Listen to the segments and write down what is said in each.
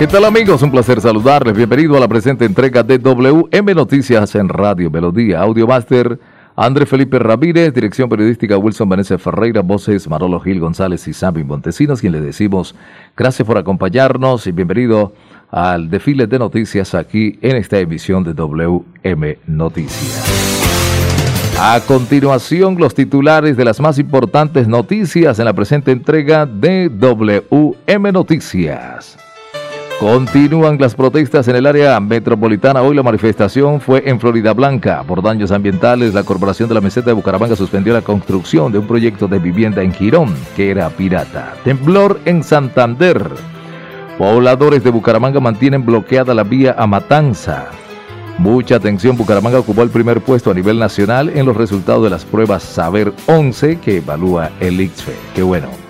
¿Qué tal amigos? Un placer saludarles. Bienvenido a la presente entrega de WM Noticias en Radio Melodía. Audio Master André Felipe Ramírez, dirección periodística Wilson Vanessa Ferreira, voces Marolo Gil González y Sammy Montesinos, quien le decimos gracias por acompañarnos y bienvenido al desfile de noticias aquí en esta emisión de WM Noticias. A continuación, los titulares de las más importantes noticias en la presente entrega de WM Noticias. Continúan las protestas en el área metropolitana. Hoy la manifestación fue en Florida Blanca. Por daños ambientales, la Corporación de la Meseta de Bucaramanga suspendió la construcción de un proyecto de vivienda en Girón, que era pirata. Temblor en Santander. Pobladores de Bucaramanga mantienen bloqueada la vía a Matanza. Mucha atención, Bucaramanga ocupó el primer puesto a nivel nacional en los resultados de las pruebas Saber 11 que evalúa el IXFE. Qué bueno.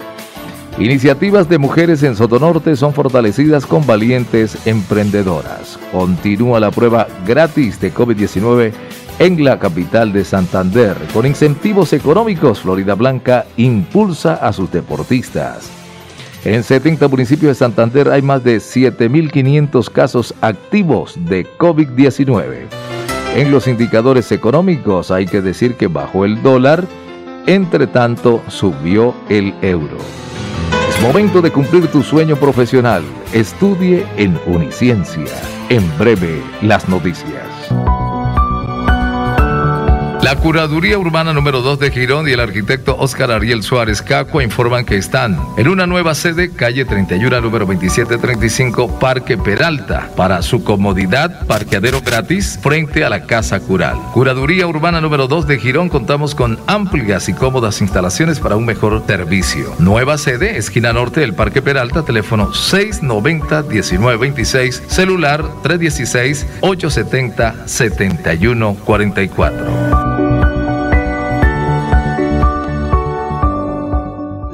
Iniciativas de mujeres en Sotonorte son fortalecidas con valientes emprendedoras. Continúa la prueba gratis de COVID-19 en la capital de Santander. Con incentivos económicos, Florida Blanca impulsa a sus deportistas. En 70 municipios de Santander hay más de 7.500 casos activos de COVID-19. En los indicadores económicos hay que decir que bajó el dólar, entre tanto subió el euro. Momento de cumplir tu sueño profesional. Estudie en Uniciencia. En breve, las noticias. La Curaduría Urbana número 2 de Girón y el arquitecto Óscar Ariel Suárez Cacua informan que están en una nueva sede, calle 31, número 2735, Parque Peralta. Para su comodidad, parqueadero gratis frente a la Casa Cural. Curaduría Urbana número 2 de Girón contamos con amplias y cómodas instalaciones para un mejor servicio. Nueva sede, esquina norte del Parque Peralta, teléfono 690-1926, celular 316-870-7144.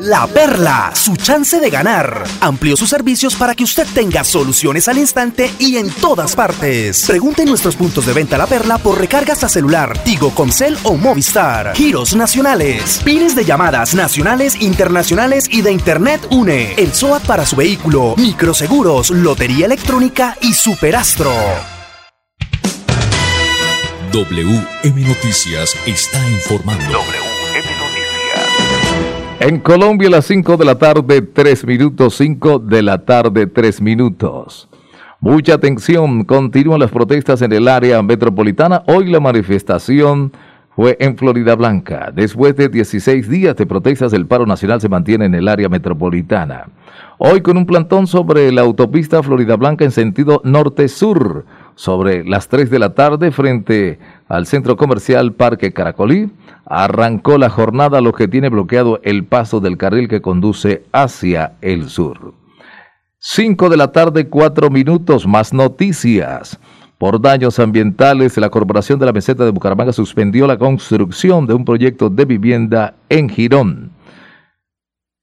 La Perla, su chance de ganar. Amplió sus servicios para que usted tenga soluciones al instante y en todas partes. Pregunte en nuestros puntos de venta La Perla por recargas a celular, Tigo, Concel o Movistar. Giros nacionales, pines de llamadas nacionales, internacionales y de Internet UNE. El SOAT para su vehículo, microseguros, lotería electrónica y superastro. WM Noticias está informando. En Colombia, las 5 de la tarde, 3 minutos, 5 de la tarde, 3 minutos. Mucha atención, continúan las protestas en el área metropolitana. Hoy la manifestación fue en Florida Blanca. Después de 16 días de protestas, el paro nacional se mantiene en el área metropolitana. Hoy con un plantón sobre la autopista Florida Blanca en sentido norte-sur, sobre las 3 de la tarde frente al centro comercial Parque Caracolí arrancó la jornada lo que tiene bloqueado el paso del carril que conduce hacia el sur. 5 de la tarde, 4 minutos, más noticias. Por daños ambientales, la Corporación de la Meseta de Bucaramanga suspendió la construcción de un proyecto de vivienda en Girón.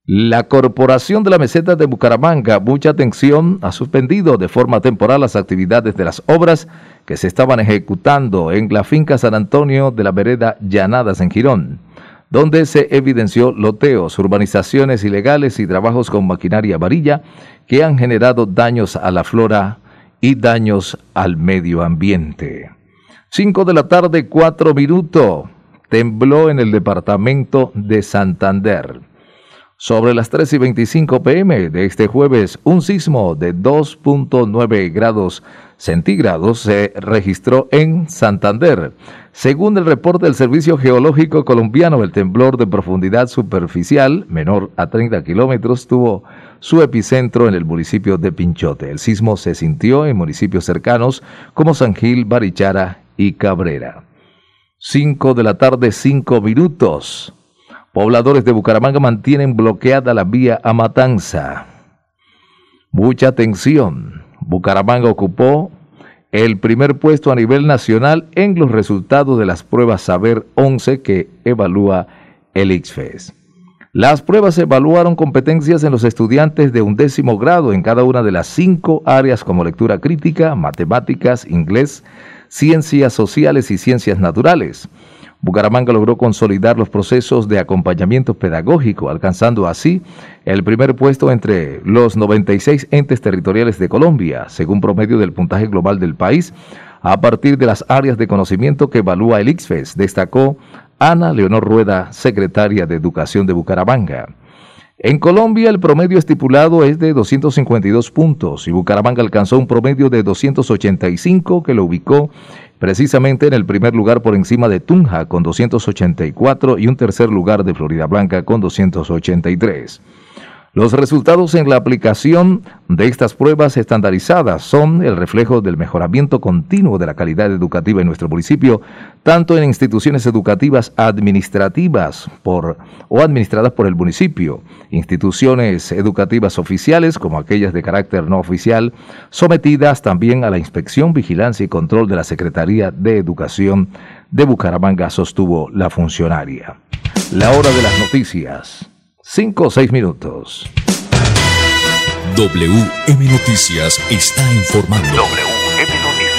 La Corporación de la Meseta de Bucaramanga, mucha atención, ha suspendido de forma temporal las actividades de las obras que se estaban ejecutando en la finca San Antonio de la vereda Llanadas en Girón, donde se evidenció loteos, urbanizaciones ilegales y trabajos con maquinaria amarilla que han generado daños a la flora y daños al medio ambiente. 5 de la tarde, 4 minutos. Tembló en el departamento de Santander. Sobre las 3 y 25 pm de este jueves, un sismo de 2.9 grados centígrados se registró en Santander. Según el reporte del Servicio Geológico Colombiano, el temblor de profundidad superficial, menor a 30 kilómetros, tuvo su epicentro en el municipio de Pinchote. El sismo se sintió en municipios cercanos como San Gil, Barichara y Cabrera. 5 de la tarde, 5 minutos. Pobladores de Bucaramanga mantienen bloqueada la vía a Matanza. Mucha atención. Bucaramanga ocupó el primer puesto a nivel nacional en los resultados de las pruebas Saber 11 que evalúa el IXFES. Las pruebas evaluaron competencias en los estudiantes de un décimo grado en cada una de las cinco áreas como lectura crítica, matemáticas, inglés, ciencias sociales y ciencias naturales. Bucaramanga logró consolidar los procesos de acompañamiento pedagógico, alcanzando así el primer puesto entre los 96 entes territoriales de Colombia, según promedio del puntaje global del país, a partir de las áreas de conocimiento que evalúa el ICFES, destacó Ana Leonor Rueda, secretaria de Educación de Bucaramanga. En Colombia el promedio estipulado es de 252 puntos y Bucaramanga alcanzó un promedio de 285 que lo ubicó precisamente en el primer lugar por encima de Tunja con 284 y un tercer lugar de Florida Blanca con 283. Los resultados en la aplicación de estas pruebas estandarizadas son el reflejo del mejoramiento continuo de la calidad educativa en nuestro municipio, tanto en instituciones educativas administrativas por, o administradas por el municipio, instituciones educativas oficiales como aquellas de carácter no oficial, sometidas también a la inspección, vigilancia y control de la Secretaría de Educación de Bucaramanga, sostuvo la funcionaria. La hora de las noticias. 5 o 6 minutos. WM Noticias está informando. WM Noticias.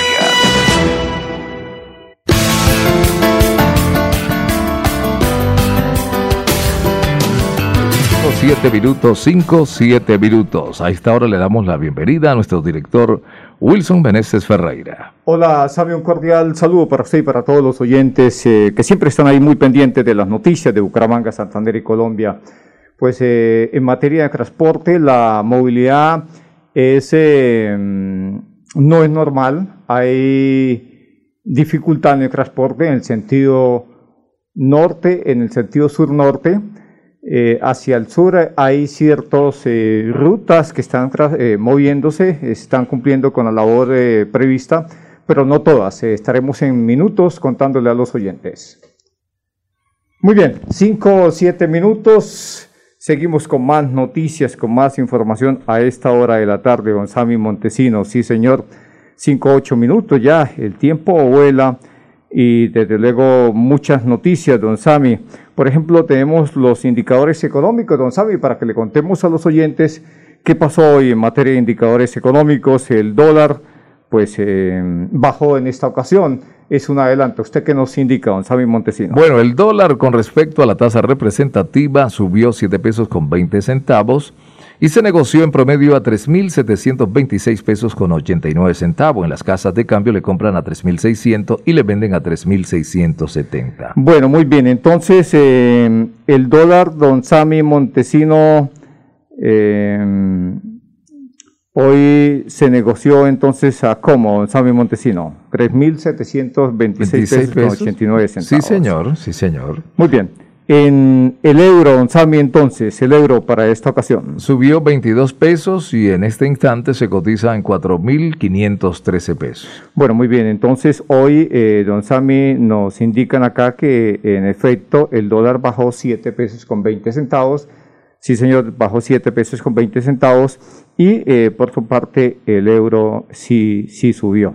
7 minutos, 5, 7 minutos. A esta hora le damos la bienvenida a nuestro director Wilson Beneses Ferreira. Hola, Sabe, un cordial saludo para usted y para todos los oyentes eh, que siempre están ahí muy pendientes de las noticias de Bucaramanga, Santander y Colombia pues eh, en materia de transporte la movilidad eh, no es normal, hay dificultad en el transporte en el sentido norte, en el sentido sur-norte. Eh, hacia el sur hay ciertas rutas que están moviéndose, están cumpliendo con la labor prevista, pero no todas. estaremos en minutos contándole a los oyentes. Muy bien, cinco o siete minutos. Seguimos con más noticias, con más información a esta hora de la tarde, don Sammy Montesino. Sí, señor, cinco, ocho minutos ya, el tiempo vuela y desde luego muchas noticias, don Sami. Por ejemplo, tenemos los indicadores económicos, don Sami, para que le contemos a los oyentes qué pasó hoy en materia de indicadores económicos. El dólar, pues, eh, bajó en esta ocasión es un adelanto. ¿Usted qué nos indica, don Sammy Montesino? Bueno, el dólar con respecto a la tasa representativa subió 7 pesos con 20 centavos y se negoció en promedio a 3.726 pesos con 89 centavos. En las casas de cambio le compran a 3.600 y le venden a 3.670. Bueno, muy bien. Entonces, eh, el dólar, don Sammy Montesino, eh, Hoy se negoció entonces a cómo, Sammy Montesino, 3.726 pesos 89 centavos. Sí, señor, sí, señor. Muy bien. En el euro, don Sammy, entonces, el euro para esta ocasión. Subió 22 pesos y en este instante se cotiza en 4.513 pesos. Bueno, muy bien. Entonces, hoy, eh, don Sammy, nos indican acá que en efecto el dólar bajó 7 pesos con 20 centavos. Sí, señor, bajó 7 pesos con 20 centavos y eh, por su parte el euro sí, sí subió.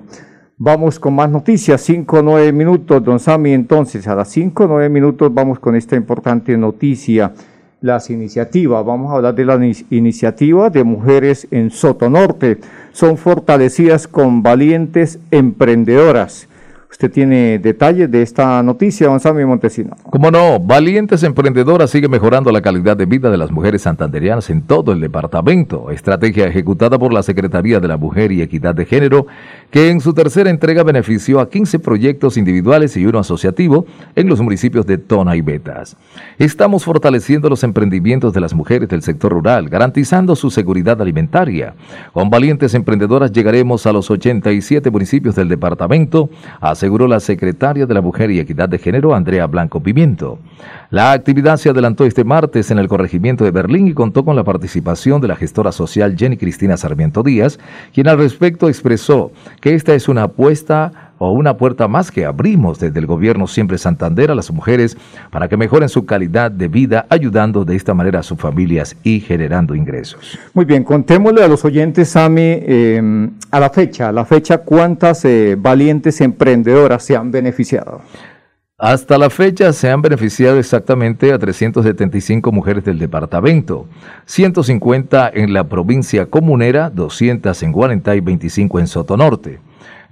Vamos con más noticias, 5 o 9 minutos, don Sami. Entonces, a las 5 o 9 minutos vamos con esta importante noticia, las iniciativas. Vamos a hablar de la iniciativa de mujeres en Soto Norte. Son fortalecidas con valientes emprendedoras. Usted tiene detalles de esta noticia, don Sammy Montesino. Como no, Valientes Emprendedoras sigue mejorando la calidad de vida de las mujeres santanderianas en todo el departamento. Estrategia ejecutada por la Secretaría de la Mujer y Equidad de Género, que en su tercera entrega benefició a 15 proyectos individuales y uno asociativo en los municipios de Tona y Betas. Estamos fortaleciendo los emprendimientos de las mujeres del sector rural, garantizando su seguridad alimentaria. Con Valientes Emprendedoras llegaremos a los 87 municipios del departamento, a aseguró la secretaria de la Mujer y Equidad de Género, Andrea Blanco Pimiento. La actividad se adelantó este martes en el corregimiento de Berlín y contó con la participación de la gestora social Jenny Cristina Sarmiento Díaz, quien al respecto expresó que esta es una apuesta o una puerta más que abrimos desde el gobierno Siempre Santander a las mujeres para que mejoren su calidad de vida, ayudando de esta manera a sus familias y generando ingresos. Muy bien, contémosle a los oyentes, Sami, eh, a la fecha, a la fecha, ¿cuántas eh, valientes emprendedoras se han beneficiado? Hasta la fecha se han beneficiado exactamente a 375 mujeres del departamento, 150 en la provincia comunera, 200 en Guarentá y 25 en Sotonorte.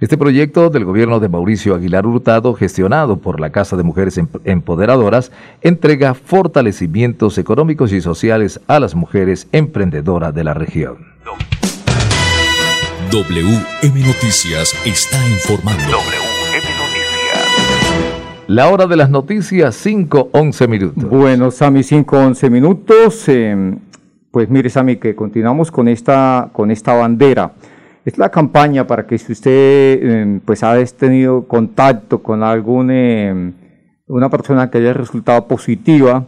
Este proyecto del gobierno de Mauricio Aguilar Hurtado, gestionado por la Casa de Mujeres Empoderadoras, entrega fortalecimientos económicos y sociales a las mujeres emprendedoras de la región. WM Noticias está informando. WM Noticias. La hora de las noticias, 5.11 minutos. Bueno, Sami, 5.11 minutos. Eh, pues mire, Sami, que continuamos con esta, con esta bandera. Es la campaña para que si usted em, pues ha tenido contacto con alguna em, una persona que haya resultado positiva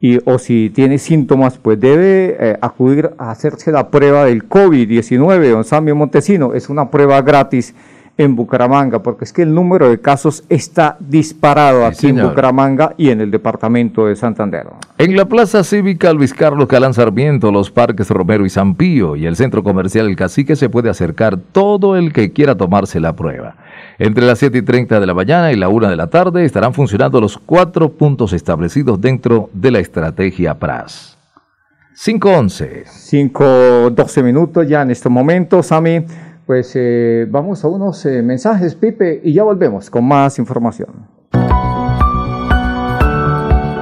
y, o si tiene síntomas, pues debe eh, acudir a hacerse la prueba del COVID-19, don Samio Montesino. Es una prueba gratis en Bucaramanga, porque es que el número de casos está disparado aquí en Bucaramanga y en el departamento de Santander. En la Plaza Cívica Luis Carlos Calán Sarmiento, los parques Romero y San Pío y el centro comercial El Cacique se puede acercar todo el que quiera tomarse la prueba. Entre las 7 y 30 de la mañana y la 1 de la tarde estarán funcionando los cuatro puntos establecidos dentro de la estrategia PRAS. 5.11. 5.12 minutos ya en este momento, Sami pues eh, vamos a unos eh, mensajes, Pipe, y ya volvemos con más información.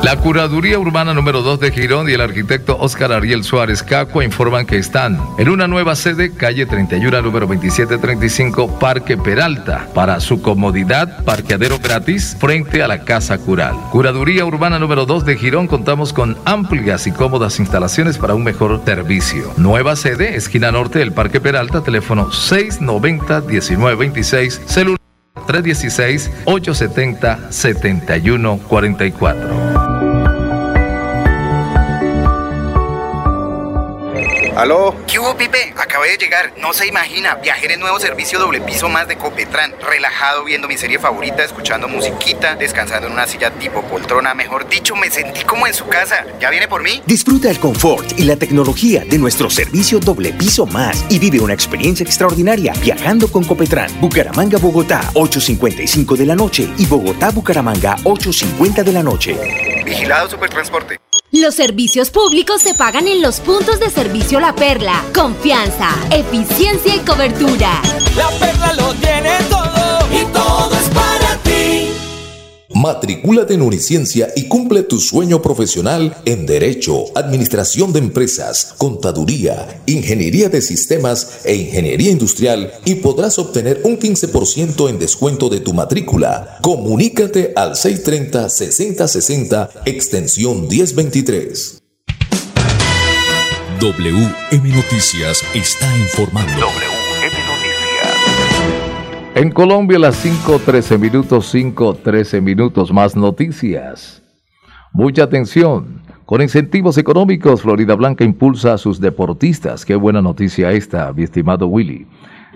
La Curaduría Urbana número 2 de Girón y el arquitecto Oscar Ariel Suárez Cacua informan que están en una nueva sede, calle 31, número 2735, Parque Peralta. Para su comodidad, parqueadero gratis frente a la Casa Cural. Curaduría Urbana número 2 de Girón contamos con amplias y cómodas instalaciones para un mejor servicio. Nueva sede, esquina norte del Parque Peralta, teléfono 690-1926, celular 316-870-7144. ¿Aló? ¿Qué hubo, Pipe? Acabé de llegar. No se imagina. Viajé en el nuevo servicio doble piso más de Copetran. Relajado viendo mi serie favorita, escuchando musiquita, descansando en una silla tipo poltrona. Mejor dicho, me sentí como en su casa. ¿Ya viene por mí? Disfruta el confort y la tecnología de nuestro servicio doble piso más y vive una experiencia extraordinaria viajando con Copetran. Bucaramanga, Bogotá, 8.55 de la noche y Bogotá, Bucaramanga, 8.50 de la noche. Vigilado Supertransporte. Los servicios públicos se pagan en los puntos de servicio La Perla. Confianza, eficiencia y cobertura. La Perla lo tiene todo Matricúlate en Uniciencia y cumple tu sueño profesional en Derecho, Administración de Empresas, Contaduría, Ingeniería de Sistemas e Ingeniería Industrial y podrás obtener un 15% en descuento de tu matrícula. Comunícate al 630-6060, extensión 1023. WM Noticias está informando. En Colombia las 5.13 minutos, 5.13 minutos más noticias. Mucha atención. Con incentivos económicos, Florida Blanca impulsa a sus deportistas. Qué buena noticia esta, mi estimado Willy.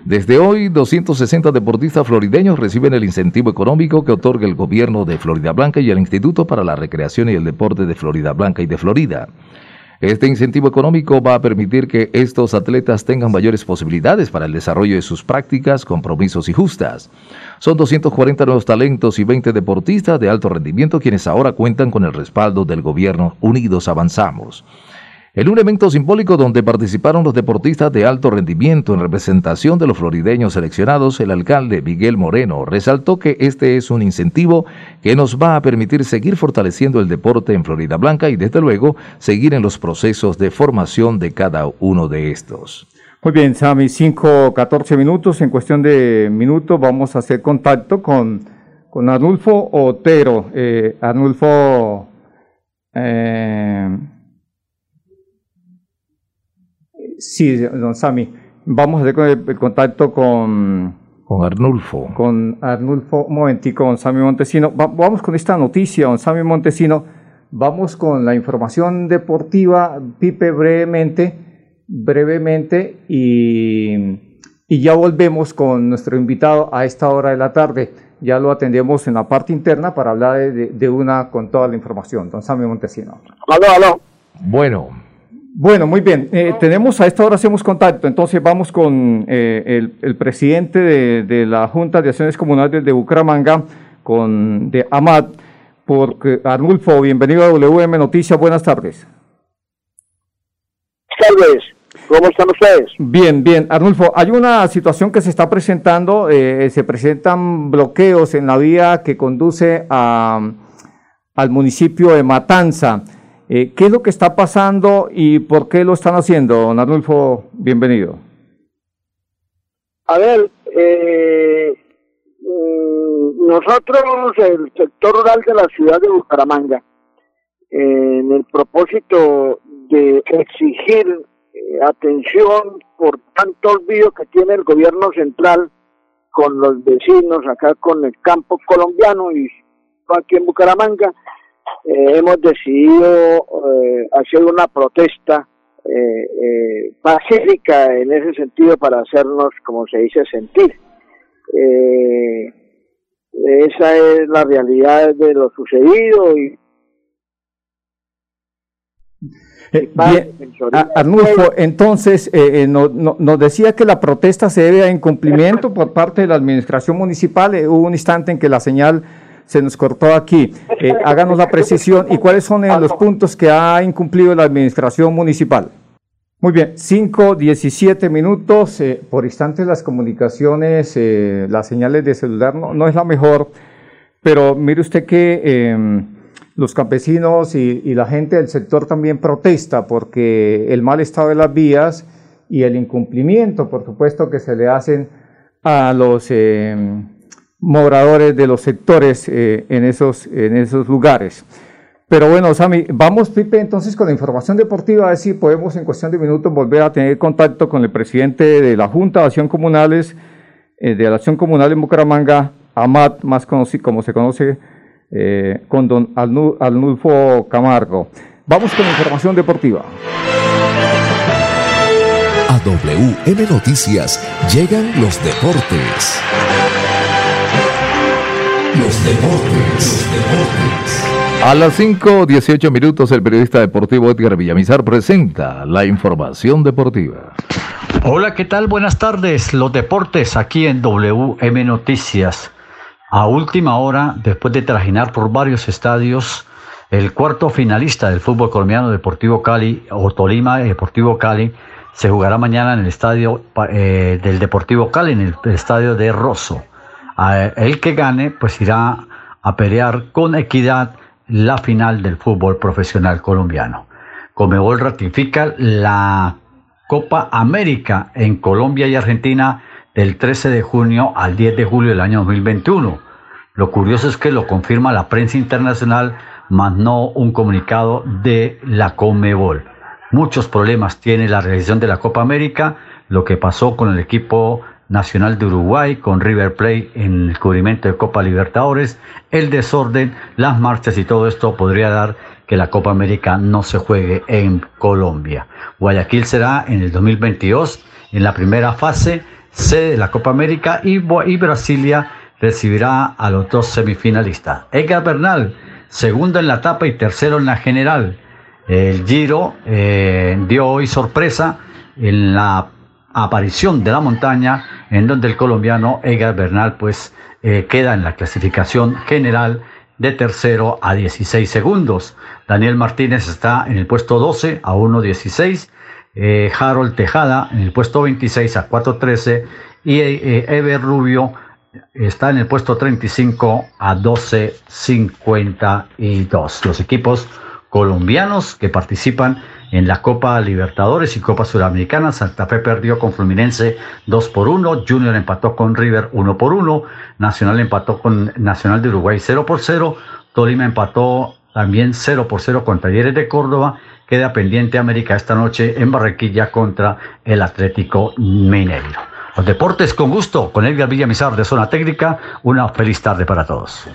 Desde hoy, 260 deportistas florideños reciben el incentivo económico que otorga el gobierno de Florida Blanca y el Instituto para la Recreación y el Deporte de Florida Blanca y de Florida. Este incentivo económico va a permitir que estos atletas tengan mayores posibilidades para el desarrollo de sus prácticas, compromisos y justas. Son 240 nuevos talentos y 20 deportistas de alto rendimiento quienes ahora cuentan con el respaldo del gobierno Unidos Avanzamos. En un evento simbólico donde participaron los deportistas de alto rendimiento en representación de los florideños seleccionados, el alcalde Miguel Moreno resaltó que este es un incentivo que nos va a permitir seguir fortaleciendo el deporte en Florida Blanca y desde luego seguir en los procesos de formación de cada uno de estos. Muy bien, Sami, 5, 14 minutos. En cuestión de minutos vamos a hacer contacto con, con Arnulfo Otero. Eh, Arnulfo... Eh, Sí, don Sami. Vamos a hacer el contacto con... Con Arnulfo. Con Arnulfo, un momentico, don Sami Montesino. vamos con esta noticia, don Sami Montesino. Vamos con la información deportiva, Pipe, brevemente, brevemente, y y ya volvemos con nuestro invitado a esta hora de la tarde. Ya lo atendemos en la parte interna para hablar de, una con toda la información. Don Sammy Montesino. Aló, aló. Bueno. Bueno, muy bien. Eh, tenemos a esta hora hacemos contacto. Entonces vamos con eh, el, presidente de, la Junta de Acciones Comunales de Bucaramanga, con de Amad, porque Arnulfo, bienvenido a WM Noticias. Buenas tardes. Buenas ¿Cómo están ustedes? Bien, bien. Arnulfo, hay una situación que se está presentando, eh, se presentan bloqueos en la vía que conduce a, al municipio de Matanza. Eh, ¿Qué es lo que está pasando y por qué lo están haciendo? Don Arnulfo, bienvenido. A ver, eh, mm, nosotros, el sector rural de la ciudad de Bucaramanga, en el propósito de exigir eh, atención por tanto olvido que tiene el gobierno central con los vecinos, acá con el campo colombiano y aquí en Bucaramanga, eh, hemos decidido eh, hacer una protesta pacífica en ese sentido para hacernos, como se dice, sentir. esa es la realidad de lo sucedido y Eh, Arnulfo, entonces eh, eh nos decía que la protesta se debe a incumplimiento por parte de la administración municipal. Eh, hubo un instante en que la señal se nos cortó aquí. háganos la precisión y cuáles son los puntos que ha incumplido la administración municipal. Muy bien, 5, 17 minutos. por instantes las comunicaciones, las señales de celular no, no, es la mejor, pero mire usted que em, los campesinos y, la gente del sector también protesta porque el mal estado de las vías y el incumplimiento, por supuesto, que se le hacen a los eh, moradores de los sectores eh, en, esos, en esos lugares. Pero bueno, Sami, vamos, Pipe, entonces con la información deportiva, a ver si podemos en cuestión de minutos volver a tener contacto con el presidente de la Junta de Acción Comunales, eh, de la Acción Comunal en Bucaramanga, Amat, más conocido, como se conoce eh, con don Arnulfo Camargo. Vamos con información deportiva. A WM Noticias llegan los deportes. Los deportes, deportes. A las 5.18 minutos, el periodista deportivo Edgar Villamizar presenta la información deportiva. Hola, ¿qué tal? Buenas tardes. Los deportes aquí en WM Noticias. A última hora, después de trajinar por varios estadios, el cuarto finalista del fútbol colombiano Deportivo Cali o Tolima Deportivo Cali se jugará mañana en el estadio eh, del Deportivo Cali, en el, estadio de Rosso. El que gane, pues irá a pelear con equidad la final del fútbol profesional colombiano. Comebol ratifica la Copa América en Colombia y Argentina del 13 de junio al 10 de julio del año 2021. Lo curioso es que lo confirma la prensa internacional, más no un comunicado de la Comebol. Muchos problemas tiene la realización de la Copa América, lo que pasó con el equipo nacional de Uruguay, con River Plate en el cubrimiento de Copa Libertadores, el desorden, las marchas y todo esto podría dar que la Copa América no se juegue en Colombia. Guayaquil será en el 2022 en la primera fase sede de la Copa América y, Brasilia recibirá a los dos semifinalistas. Edgar Bernal, segundo en la etapa y tercero en la general. El Giro eh, dio hoy sorpresa en la aparición de la montaña, en donde el colombiano Edgar Bernal pues eh, queda en la clasificación general de tercero a 16 segundos. Daniel Martínez está en el puesto 12 a 1.16 eh, Harold Tejada en el puesto 26 a 4.13 y eh, Ever Rubio está en el puesto 35 a 12.52. Los equipos colombianos que participan en la Copa Libertadores y Copa Sudamericana. Santa Fe perdió con Fluminense 2 por 1, Junior empató con River 1 por 1, Nacional empató con Nacional de Uruguay 0 por 0, Tolima empató también 0 por 0 con Talleres de Córdoba queda pendiente América esta noche en Barranquilla contra el Atlético Mineiro. Los deportes con gusto, con Edgar Villamizar de Zona Técnica. Una feliz tarde para todos.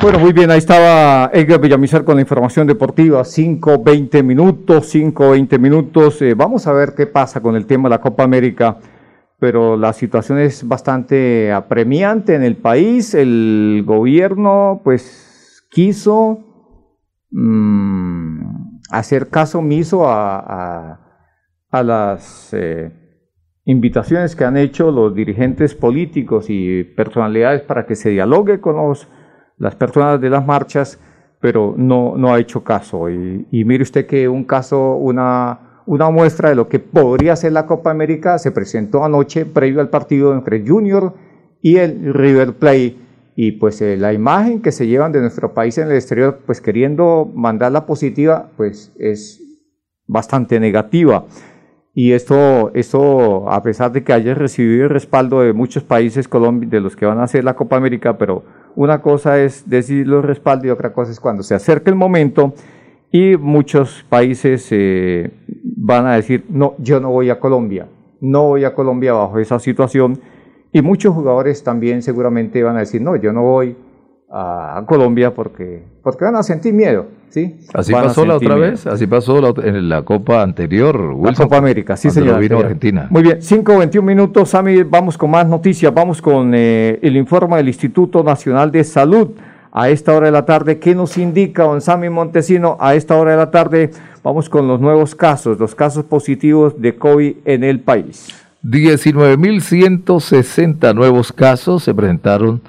Bueno, muy bien, ahí estaba Edgar Villamizar con la información deportiva, 5, 20 minutos, 5, 20 minutos. Eh, vamos a ver qué pasa con el tema de la Copa América pero la situación es bastante apremiante en el país. El gobierno pues quiso mm, hacer caso omiso a, a, las eh, invitaciones que han hecho los dirigentes políticos y personalidades para que se dialogue con los, las personas de las marchas, pero no, no ha hecho caso. Y, y mire usted que un caso, una una muestra de lo que podría ser la Copa América se presentó anoche previo al partido entre Junior y el River Plate y pues eh, la imagen que se llevan de nuestro país en el exterior pues queriendo mandarla positiva pues es bastante negativa y esto, esto a pesar de que haya recibido el respaldo de muchos países de los que van a hacer la Copa América pero una cosa es decir los respaldos y otra cosa es cuando se acerque el momento y muchos países eh, van a decir, no, yo no voy a Colombia, no voy a Colombia bajo esa situación. Y muchos jugadores también seguramente van a decir, no, yo no voy a, Colombia porque, porque van a sentir miedo. ¿sí? Así pasó la otra vez, así pasó en la Copa anterior. la Copa América, sí señor. Vino Argentina. Muy bien, 5.21 minutos, Sami, vamos con más noticias, vamos con eh, el informe del Instituto Nacional de Salud a esta hora de la tarde. ¿Qué nos indica don Sammy Montesino a esta hora de la tarde? Vamos con los nuevos casos, los casos positivos de COVID en el país. 19.160 nuevos casos se presentaron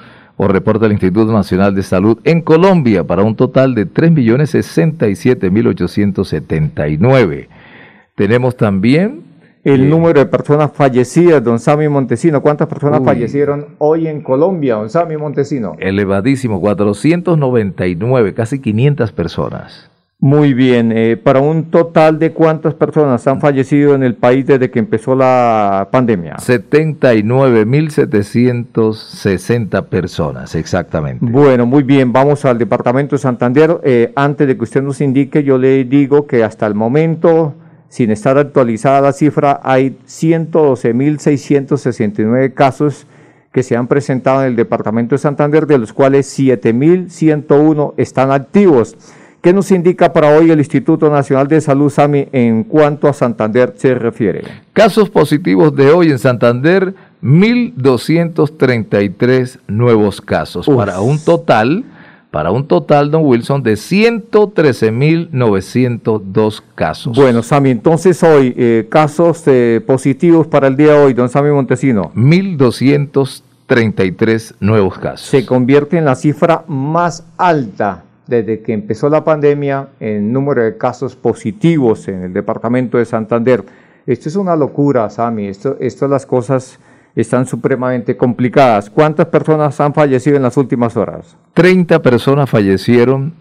o reporta el Instituto Nacional de Salud en Colombia para un total de 3.067.879. Tenemos también el número de personas fallecidas, don Sami Montesino. ¿Cuántas personas fallecieron hoy en Colombia, don Sami Montesino? Elevadísimo, 499, casi 500 personas. Muy bien, eh, para un total de cuántas personas han fallecido en el país desde que empezó la pandemia. 79.760 personas, exactamente. Bueno, muy bien, vamos al departamento de Santander. Eh, antes de que usted nos indique, yo le digo que hasta el momento sin estar actualizada la cifra, hay 112.669 casos que se han presentado en el departamento de Santander, de los cuales 7.101 están activos. ¿Qué nos indica para hoy el Instituto Nacional de Salud, SAMI, en cuanto a Santander se refiere? Casos positivos de hoy en Santander, 1.233 nuevos casos, para un total para un total, don Wilson, de 113.902 casos. Bueno, Sami, entonces hoy, eh, casos eh, positivos para el día de hoy, don Sami Montesino. 1.233 nuevos casos. Se convierte en la cifra más alta desde que empezó la pandemia en número de casos positivos en el departamento de Santander. Esto es una locura, Sami. Esto, esto las cosas están supremamente complicadas. ¿Cuántas personas han fallecido en las últimas horas? 30 personas fallecieron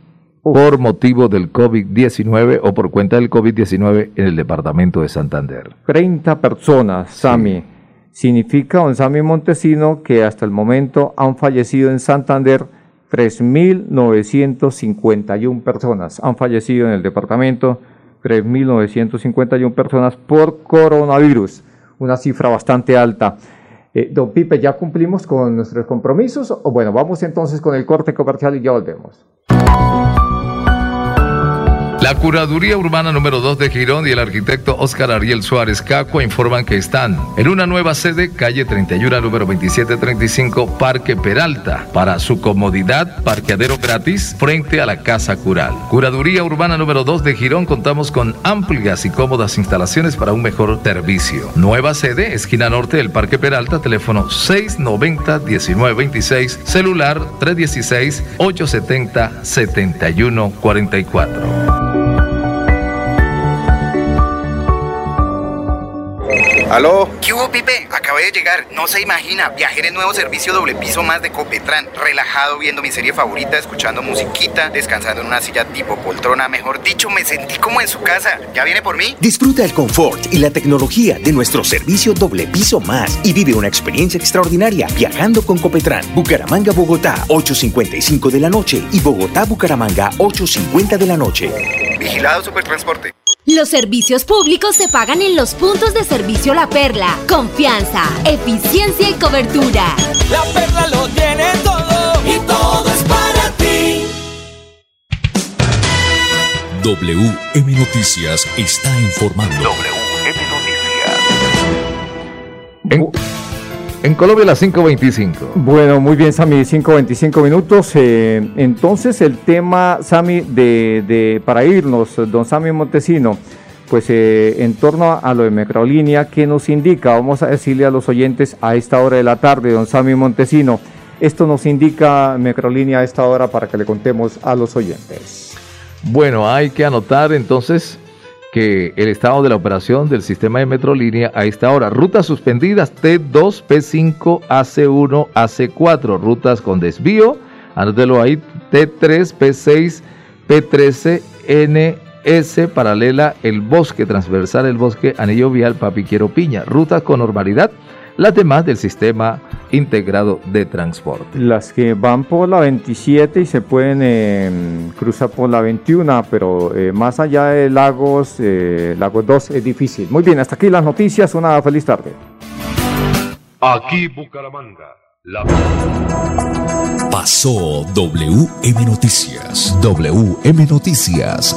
por motivo del COVID-19 o por cuenta del COVID-19 en el departamento de Santander. 30 personas, Sami. Significa, don Sami Montesino, que hasta el momento han fallecido en Santander 3.951 personas. Han fallecido en el departamento 3.951 personas por coronavirus. Una cifra bastante alta. Eh, don Pipe, ¿ya cumplimos con nuestros compromisos? O bueno, vamos entonces con el corte comercial y ya volvemos. La Curaduría Urbana número 2 de Girón y el arquitecto Oscar Ariel Suárez Cacua informan que están en una nueva sede, calle 31, número 2735, Parque Peralta. Para su comodidad, parqueadero gratis frente a la Casa Cural. Curaduría Urbana número 2 de Girón, contamos con amplias y cómodas instalaciones para un mejor servicio. Nueva sede, esquina norte del Parque Peralta, teléfono 690-1926, celular 316-870-7144. ¿Aló? ¿Qué hubo, Pipe? Acabé de llegar. No se imagina. Viajé en el nuevo servicio doble piso más de Copetran. Relajado viendo mi serie favorita, escuchando musiquita, descansando en una silla tipo poltrona. Mejor dicho, me sentí como en su casa. ¿Ya viene por mí? Disfruta el confort y la tecnología de nuestro servicio doble piso más y vive una experiencia extraordinaria viajando con Copetran. Bucaramanga, Bogotá, 8.55 de la noche y Bogotá, Bucaramanga, 8.50 de la noche. Vigilado Supertransporte. Los servicios públicos se pagan en los puntos de servicio La Perla. Confianza, eficiencia y cobertura. La Perla lo tiene todo y todo es para ti. WM Noticias está informando. WM Noticias. En, Colombia las 5.25. Bueno, muy bien, Sami, 5.25 minutos. Eh, entonces, el tema, Sami, de, de, para irnos, don Sami Montesino, pues eh, en torno a lo de Microlínea, ¿qué nos indica? Vamos a decirle a los oyentes a esta hora de la tarde, don Sami Montesino, esto nos indica Microlínea a esta hora para que le contemos a los oyentes. Bueno, hay que anotar entonces el estado de la operación del sistema de Metrolínea a esta hora. Rutas suspendidas T2, P5, AC1, AC4. Rutas con desvío, anótelo ahí, T3, P6, P13, NS, paralela el bosque, transversal el bosque, anillo vial, Papiquiero Piña. Rutas con normalidad las demás del sistema integrado de transporte. Las que van por la 27 y se pueden em, cruzar por la 21, pero eh, más allá de Lagos, eh, Lagos 2 es difícil. Muy bien, hasta aquí las noticias, una feliz tarde. Aquí Bucaramanga. La... Pasó WM Noticias. WM Noticias.